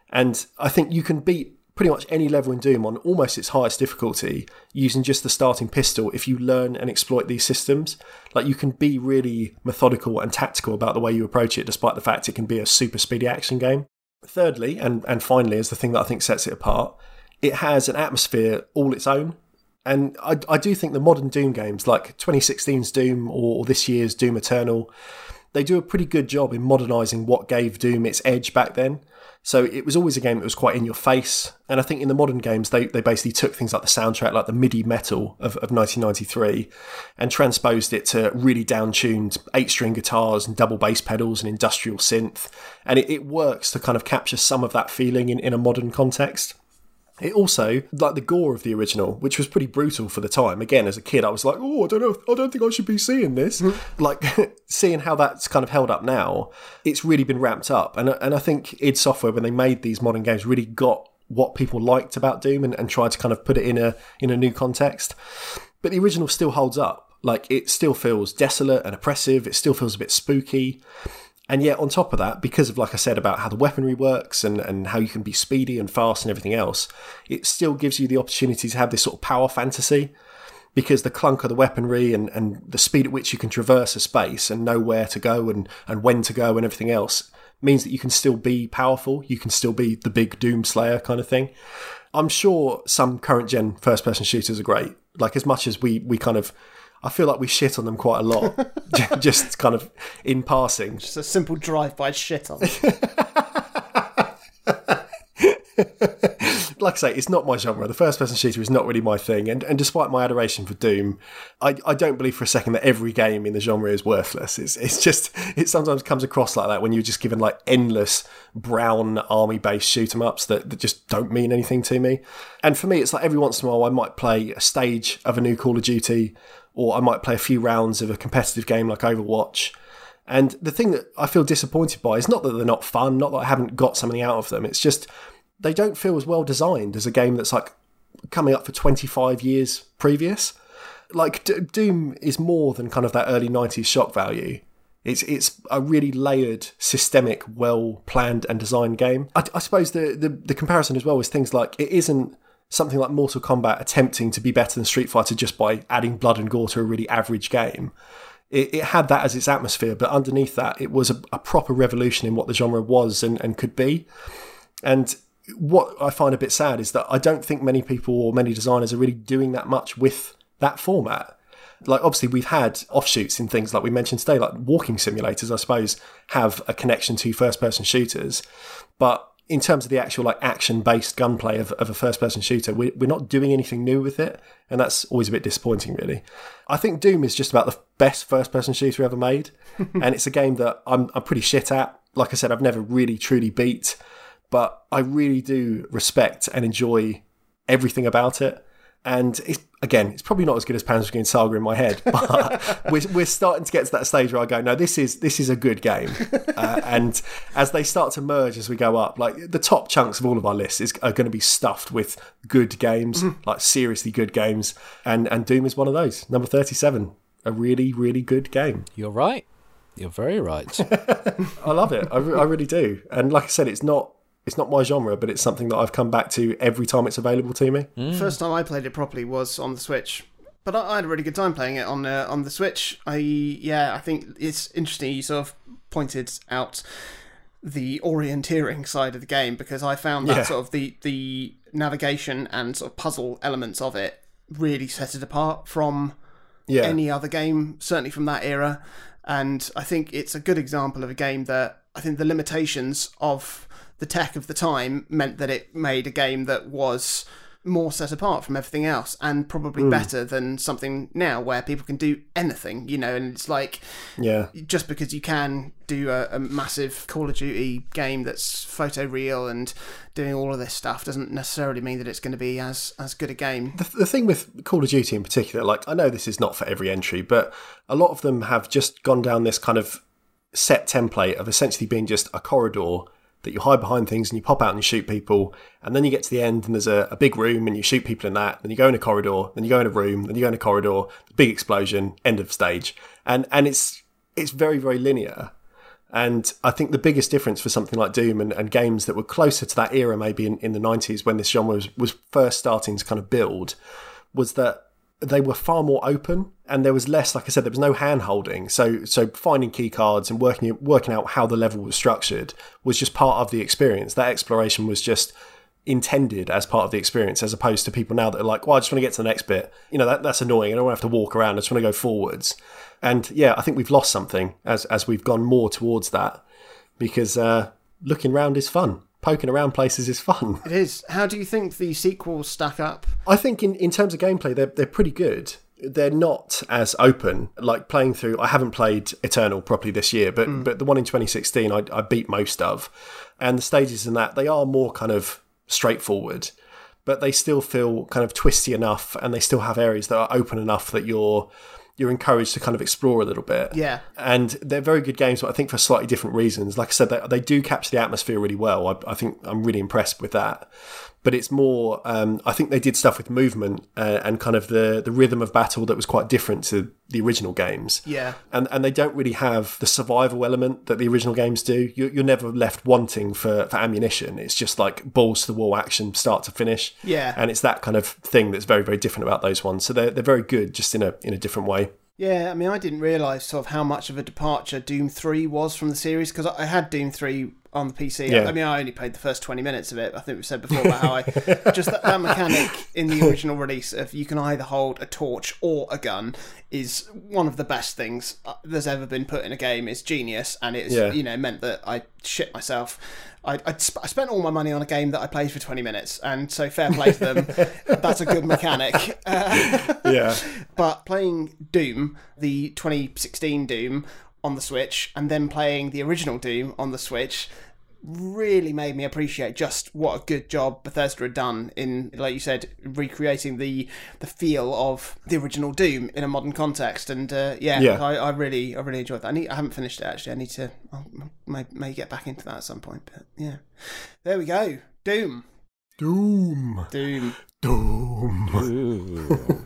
And I think you can beat pretty much any level in Doom on almost its highest difficulty using just the starting pistol if you learn and exploit these systems. Like you can be really methodical and tactical about the way you approach it, despite the fact it can be a super speedy action game. Thirdly, and, and finally, is the thing that I think sets it apart, it has an atmosphere all its own. And I, I do think the modern Doom games, like 2016's Doom or this year's Doom Eternal, they do a pretty good job in modernising what gave Doom its edge back then. So it was always a game that was quite in your face. And I think in the modern games, they, they basically took things like the soundtrack, like the MIDI metal of, of 1993, and transposed it to really down tuned eight string guitars and double bass pedals and industrial synth. And it, it works to kind of capture some of that feeling in, in a modern context. It also, like the gore of the original, which was pretty brutal for the time. Again, as a kid, I was like, "Oh, I don't know, I don't think I should be seeing this." Mm-hmm. like <laughs> seeing how that's kind of held up now, it's really been ramped up, and and I think id Software when they made these modern games really got what people liked about Doom and, and tried to kind of put it in a in a new context. But the original still holds up. Like it still feels desolate and oppressive. It still feels a bit spooky. And yet, on top of that, because of, like I said, about how the weaponry works and, and how you can be speedy and fast and everything else, it still gives you the opportunity to have this sort of power fantasy because the clunk of the weaponry and, and the speed at which you can traverse a space and know where to go and, and when to go and everything else means that you can still be powerful. You can still be the big Doom Slayer kind of thing. I'm sure some current gen first person shooters are great. Like, as much as we, we kind of I feel like we shit on them quite a lot, <laughs> just kind of in passing. Just a simple drive-by shit on. <laughs> like I say, it's not my genre. The first person shooter is not really my thing. And, and despite my adoration for Doom, I, I don't believe for a second that every game in the genre is worthless. It's, it's just, it sometimes comes across like that when you're just given like endless brown army based shoot 'em ups that, that just don't mean anything to me. And for me, it's like every once in a while I might play a stage of a new Call of Duty or I might play a few rounds of a competitive game like Overwatch. And the thing that I feel disappointed by is not that they're not fun, not that I haven't got something out of them. It's just they don't feel as well designed as a game that's like coming up for 25 years previous. Like D- Doom is more than kind of that early 90s shock value. It's it's a really layered, systemic, well planned and designed game. I, I suppose the, the the comparison as well is things like it isn't something like Mortal Kombat attempting to be better than Street Fighter just by adding blood and gore to a really average game. It, it had that as its atmosphere, but underneath that, it was a, a proper revolution in what the genre was and, and could be. And what I find a bit sad is that I don't think many people or many designers are really doing that much with that format. Like, obviously, we've had offshoots in things like we mentioned today, like walking simulators, I suppose, have a connection to first person shooters. But in terms of the actual like action based gunplay of, of a first person shooter, we, we're not doing anything new with it. And that's always a bit disappointing, really. I think Doom is just about the best first person shooter ever made. <laughs> and it's a game that I'm, I'm pretty shit at. Like I said, I've never really truly beat but I really do respect and enjoy everything about it. And it's, again, it's probably not as good as Panzer Dragoon Saga in my head, <laughs> but we're, we're starting to get to that stage where I go, no, this is this is a good game. <laughs> Uh, and as they start to merge as we go up, like the top chunks of all of our lists is, are going to be stuffed with good games, mm. like seriously good games. And and Doom is one of those. Number thirty-seven, a really really good game. You're right. You're very right. <laughs> I love it. I, I really do. And like I said, it's not it's not my genre, but it's something that I've come back to every time it's available to me. Mm. First time I played it properly was on the Switch, but I, I had a really good time playing it on uh, on the Switch. I yeah, I think it's interesting. You sort of pointed out the orienteering side of the game because I found that yeah. sort of the the navigation and sort of puzzle elements of it really set it apart from yeah. any other game, certainly from that era. And I think it's a good example of a game that I think the limitations of the tech of the time meant that it made a game that was more set apart from everything else and probably mm. better than something now where people can do anything, you know, and it's like yeah. Just because you can do a, a massive Call of Duty game that's photo real and doing all of this stuff doesn't necessarily mean that it's going to be as as good a game. The, the thing with Call of Duty in particular, like I know this is not for every entry, but a lot of them have just gone down this kind of set template of essentially being just a corridor that you hide behind things and you pop out and you shoot people, and then you get to the end and there's a, a, big room and you shoot people in that, then you go in a corridor, then you go in a room, then you go in a corridor, big explosion, end of stage, and and it's it's very very linear. And I think the biggest difference for something like Doom and, and games that were closer to that era, maybe in, in the 90s when this genre was, was first starting to kind of build, was that they were far more open and there was less like i said there was no hand holding. So so finding key cards and working working out how the level was structured was just part of the experience. That exploration was just intended as part of the experience as opposed to people now that are like well i just want to get to the next bit. You know that, that's annoying. I don't want to have to walk around. I just want to go forwards. And yeah i think we've lost something as as we've gone more towards that because uh, looking around is fun poking around places is fun. It is. How do you think the sequels stack up? I think in, in terms of gameplay, they're they're pretty good. They're not as open. Like playing through, I haven't played Eternal properly this year, but hmm. but the one in 2016, I, I beat most of, and the stages in that they are more kind of straightforward, but they still feel kind of twisty enough, and they still have areas that are open enough that you're you're encouraged to kind of explore a little bit. Yeah. And they're very good games, but I think for slightly different reasons. Like I said, they, they do capture the atmosphere really well. I, I think I'm really impressed with that. But it's more, um, I think they did stuff with movement uh, and kind of the, the rhythm of battle that was quite different to the original games. Yeah. And and they don't really have the survival element that the original games do. You're, you're never left wanting for, for ammunition. It's just like balls to the wall action, start to finish. Yeah. And it's that kind of thing that's very, very different about those ones. So they're, they're very good, just in a in a different way. Yeah, I mean, I didn't realise sort of how much of a departure Doom 3 was from the series because I had Doom 3 on the PC. Yeah. I mean, I only played the first 20 minutes of it. I think we've said before about how I just that, that mechanic in the original release of you can either hold a torch or a gun is one of the best things uh, there's ever been put in a game. It's genius and it's, Yeah. you know, meant that I shit myself. I, I, sp- I spent all my money on a game that I played for 20 minutes, and so fair play to them. <laughs> That's a good mechanic. Uh, <laughs> Yeah. but playing Doom, the 2016 Doom on the Switch, and then playing the original Doom on the Switch really made me appreciate just what a good job Bethesda had done in, like you said, recreating the the feel of the original Doom in a modern context. And uh, yeah, Yeah. I, I really I really enjoyed that. I, need, I haven't finished it actually. I need to I may, may get back into that at some point. But yeah, there we go. Doom, Doom. Doom. Doom.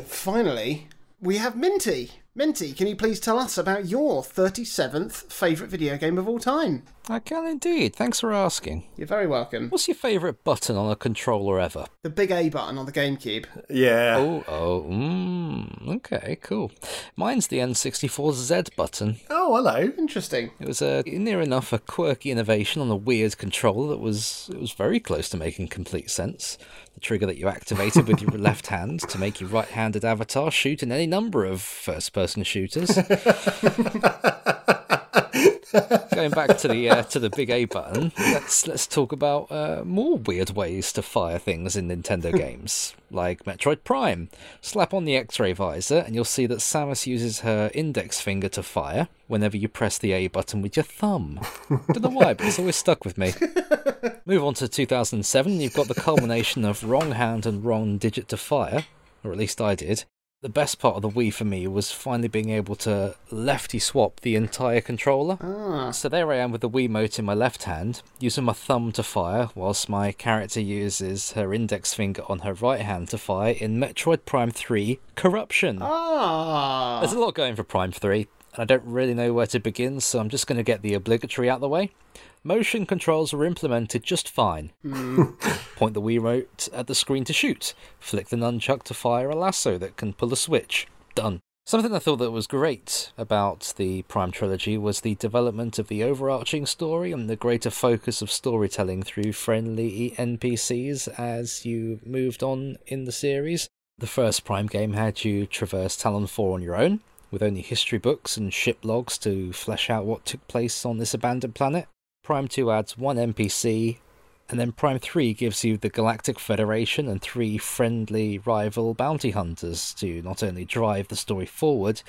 <laughs> Finally, we have Minty. Minty, can you please tell us about your 37th favourite video game of all time? I can indeed. Thanks for asking. You're very welcome. What's your favourite button on a controller ever? The big A button on the GameCube. Yeah. Oh, oh, mm, okay, cool. Mine's the N64 Z button. Oh, hello. Interesting. It was a near enough a quirky innovation on a weird controller that was it was very close to making complete sense. The trigger that you activated with your <laughs> left hand to make your right-handed avatar shoot in any number of first-person shooters. <laughs> Going back to the uh, to the big A button, let's let's talk about uh, more weird ways to fire things in Nintendo <laughs> games, like Metroid Prime. Slap on the X-ray visor, and you'll see that Samus uses her index finger to fire whenever you press the A button with your thumb. Don't know why, but it's always stuck with me. <laughs> Move on to 2007. You've got the culmination of wrong hand and wrong digit to fire, or at least I did. The best part of the Wii for me was finally being able to lefty swap the entire controller. Ah, So there I am with the Wiimote in my left hand, using my thumb to fire, whilst my character uses her index finger on her right hand to fire in Metroid Prime 3 Corruption. ah. There's a lot going for Prime 3, and I don't really know where to begin, so I'm just going to get the obligatory out the way. Motion controls were implemented just fine. Hmm. <laughs> Point the Wiimote at the screen to shoot. Flick the nunchuck to fire a lasso that can pull a switch. Done. Something I thought that was great about the Prime trilogy was the development of the overarching story and the greater focus of storytelling through friendly NPCs as you moved on in the series. The first Prime game had you traverse Tallon 4 on your own, with only history books and ship logs to flesh out what took place on this abandoned planet. Prime 2 adds one NPC, and then Prime 3 gives you the Galactic Federation and three friendly rival bounty hunters to not only drive the story forward,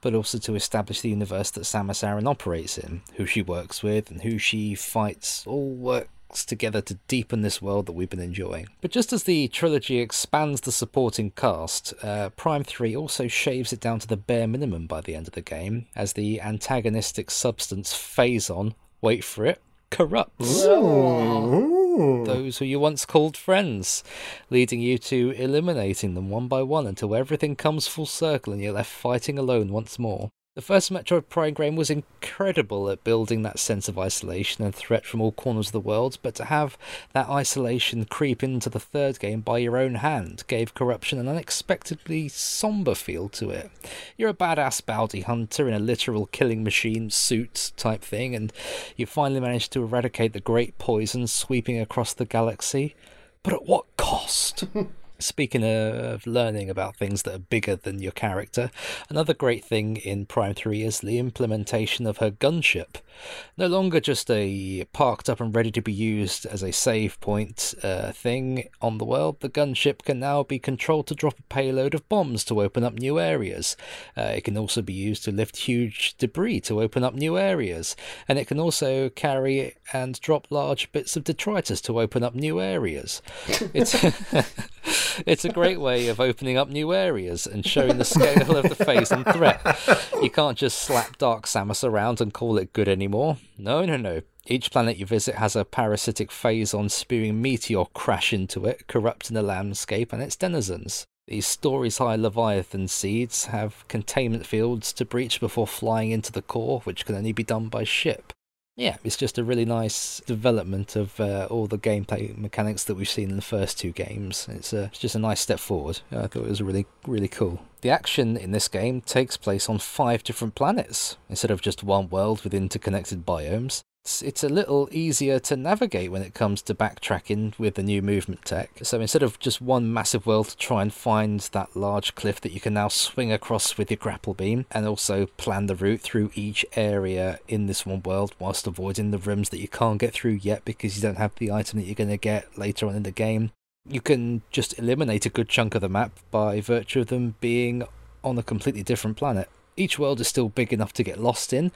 but also to establish the universe that Samus Aran operates in, who she works with, and who she fights, all works together to deepen this world that we've been enjoying. But just as the trilogy expands the supporting cast, uh, Prime 3 also shaves it down to the bare minimum by the end of the game, as the antagonistic substance Phazon, wait for it, corrupts Ooh. those who you once called friends, leading you to eliminating them one by one until everything comes full circle and you're left fighting alone once more. The first Metroid Prime game was incredible at building that sense of isolation and threat from all corners of the world, but to have that isolation creep into the third game by your own hand gave Corruption an unexpectedly somber feel to it. You're a badass bounty hunter in a literal killing machine suit type thing, and you finally managed to eradicate the great poison sweeping across the galaxy. But at what cost? <laughs> Speaking of learning about things that are bigger than your character, another great thing in Prime 3 is the implementation of her gunship. No longer just a parked up and ready to be used as a save point uh, thing on the world, the gunship can now be controlled to drop a payload of bombs to open up new areas. Uh, it can also be used to lift huge debris to open up new areas, and it can also carry and drop large bits of detritus to open up new areas. It's <laughs> <laughs> it's a great way of opening up new areas and showing the scale of the Phazon threat. You can't just slap Dark Samus around and call it good anymore. No, no, no. Each planet you visit has a parasitic phazon spewing meteor crash into it, corrupting the landscape and its denizens. These stories high Leviathan seeds have containment fields to breach before flying into the core, which can only be done by ship yeah, it's just a really nice development of uh, all the gameplay mechanics that we've seen in the first two games. It's, uh, it's just a nice step forward. I thought it was really, really cool. The action in this game takes place on five different planets instead of just one world with interconnected biomes it's, it's a little easier to navigate when it comes to backtracking with the new movement tech. So instead of just one massive world to try and find that large cliff that you can now swing across with your grapple beam, and also plan the route through each area in this one world whilst avoiding the rooms that you can't get through yet because you don't have the item that you're going to get later on in the game. You can just eliminate a good chunk of the map by virtue of them being on a completely different planet. Each world is still big enough to get lost in,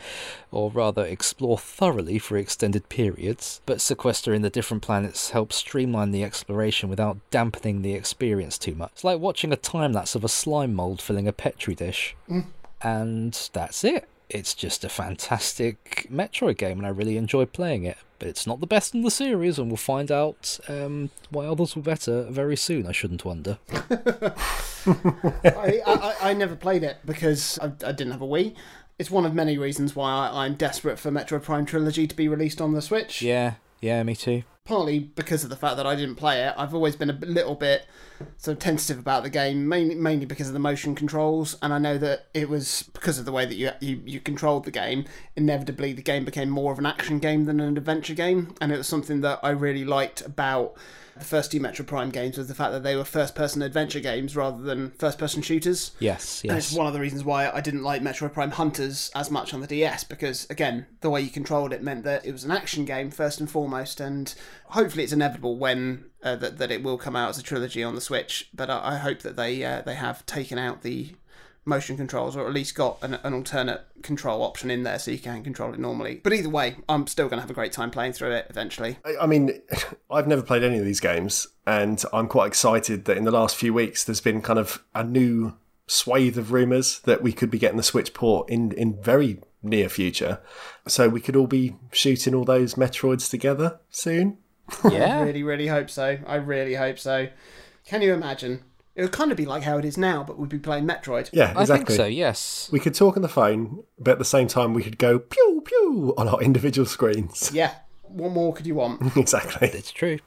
or rather explore thoroughly for extended periods, but sequestering the different planets helps streamline the exploration without dampening the experience too much. It's like watching a time lapse of a slime mold filling a petri dish. Mm. And that's it. It's just a fantastic Metroid game, and I really enjoy playing it but it's not the best in the series, and we'll find out um, why others were better very soon. I shouldn't wonder. <laughs> I, I, I, never played it because I, I, didn't have a Wii. It's one of many reasons why I, I'm desperate for Metroid Prime Trilogy to be released on the Switch. Yeah, yeah, me too partly because of the fact that I didn't play it. I've always been a little bit sort of tentative about the game, mainly mainly because of the motion controls, and I know that it was because of the way that you you, you controlled the game. Inevitably, the game became more of an action game than an adventure game, and it was something that I really liked about the first two Metroid Prime games was the fact that they were first person adventure games rather than first person shooters. Yes, yes. And it's one of the reasons why I didn't like Metroid Prime Hunters as much on the DS because, again, the way you controlled it meant that it was an action game first and foremost, and hopefully it's inevitable when uh, that, that it will come out as a trilogy on the Switch. But I, I hope that they uh, they have taken out the motion controls or at least got an, an alternate control option in there so you can control it normally. But either way, I'm still going to have a great time playing through it eventually. I mean, <laughs> I've never played any of these games, and I'm quite excited that in the last few weeks there's been kind of a new swathe of rumours that we could be getting the Switch port in, in very near future. So we could all be shooting all those Metroids together soon. Yeah. <laughs> I really, really hope so. I really hope so. Can you imagine it would kind of be like how it is now, but we'd be playing Metroid. Yeah, exactly. I think so. Yes, we could talk on the phone, but at the same time, we could go pew pew on our <laughs> individual screens. Yeah. What more could you want? <laughs> exactly. It's true.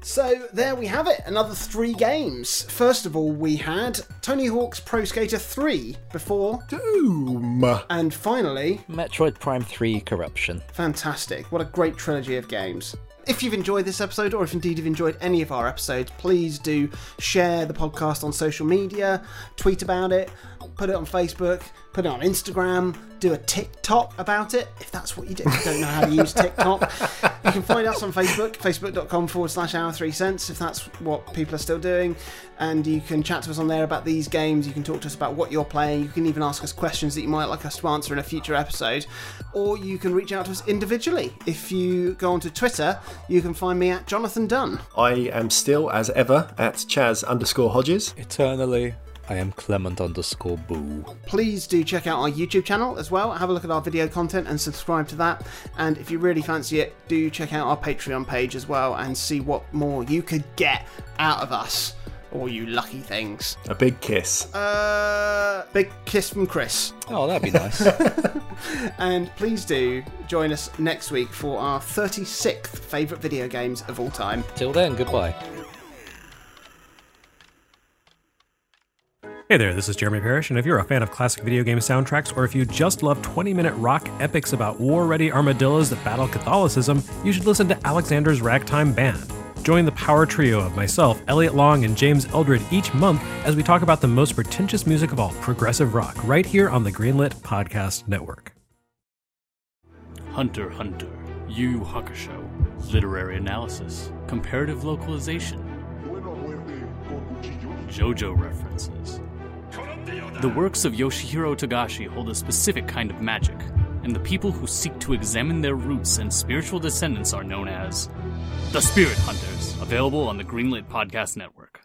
So there we have it, another three games. First of all, we had Tony Hawk's Pro Skater 3 before Doom. And finally, Metroid Prime 3 Corruption. Fantastic. What a great trilogy of games. If you've enjoyed this episode, or if indeed you've enjoyed any of our episodes, please do share the podcast on social media, tweet about it, put it on Facebook, put it on Instagram, do a TikTok about it, if that's what you do. If you don't know how to use <laughs> TikTok, you can find us on Facebook, facebook.com forward slash hour three cents, if that's what people are still doing. And you can chat to us on there about these games. You can talk to us about what you're playing. You can even ask us questions that you might like us to answer in a future episode. Or you can reach out to us individually. If you go onto Twitter, you can find me at Jonathan Dunn. I am still, as ever, at Chaz underscore Hodges. Eternally I am Clement underscore boo. Please do check out our YouTube channel as well. Have a look at our video content and subscribe to that. And if you really fancy it, do check out our Patreon page as well and see what more you could get out of us. All you lucky things. A big kiss. Uh, big kiss from Chris. Oh, that'd be nice. <laughs> and please do join us next week for our 36th favourite video games of all time. Till then, goodbye. Hey there, this is Jeremy Parish, and if you're a fan of classic video game soundtracks, or if you just love 20 minute rock epics about war ready armadillos that battle Catholicism, you should listen to Alexander's Ragtime Band. Join the power trio of myself, Elliot Long, and James Eldred each month as we talk about the most pretentious music of all, progressive rock, right here on the Greenlit Podcast Network. Hunter Hunter, Yu Yu Hakusho, literary analysis, comparative localization, JoJo references. The works of Yoshihiro Togashi hold a specific kind of magic, and the people who seek to examine their roots and spiritual descendants are known as the Spirit Hunters, available on the Greenlit Podcast Network.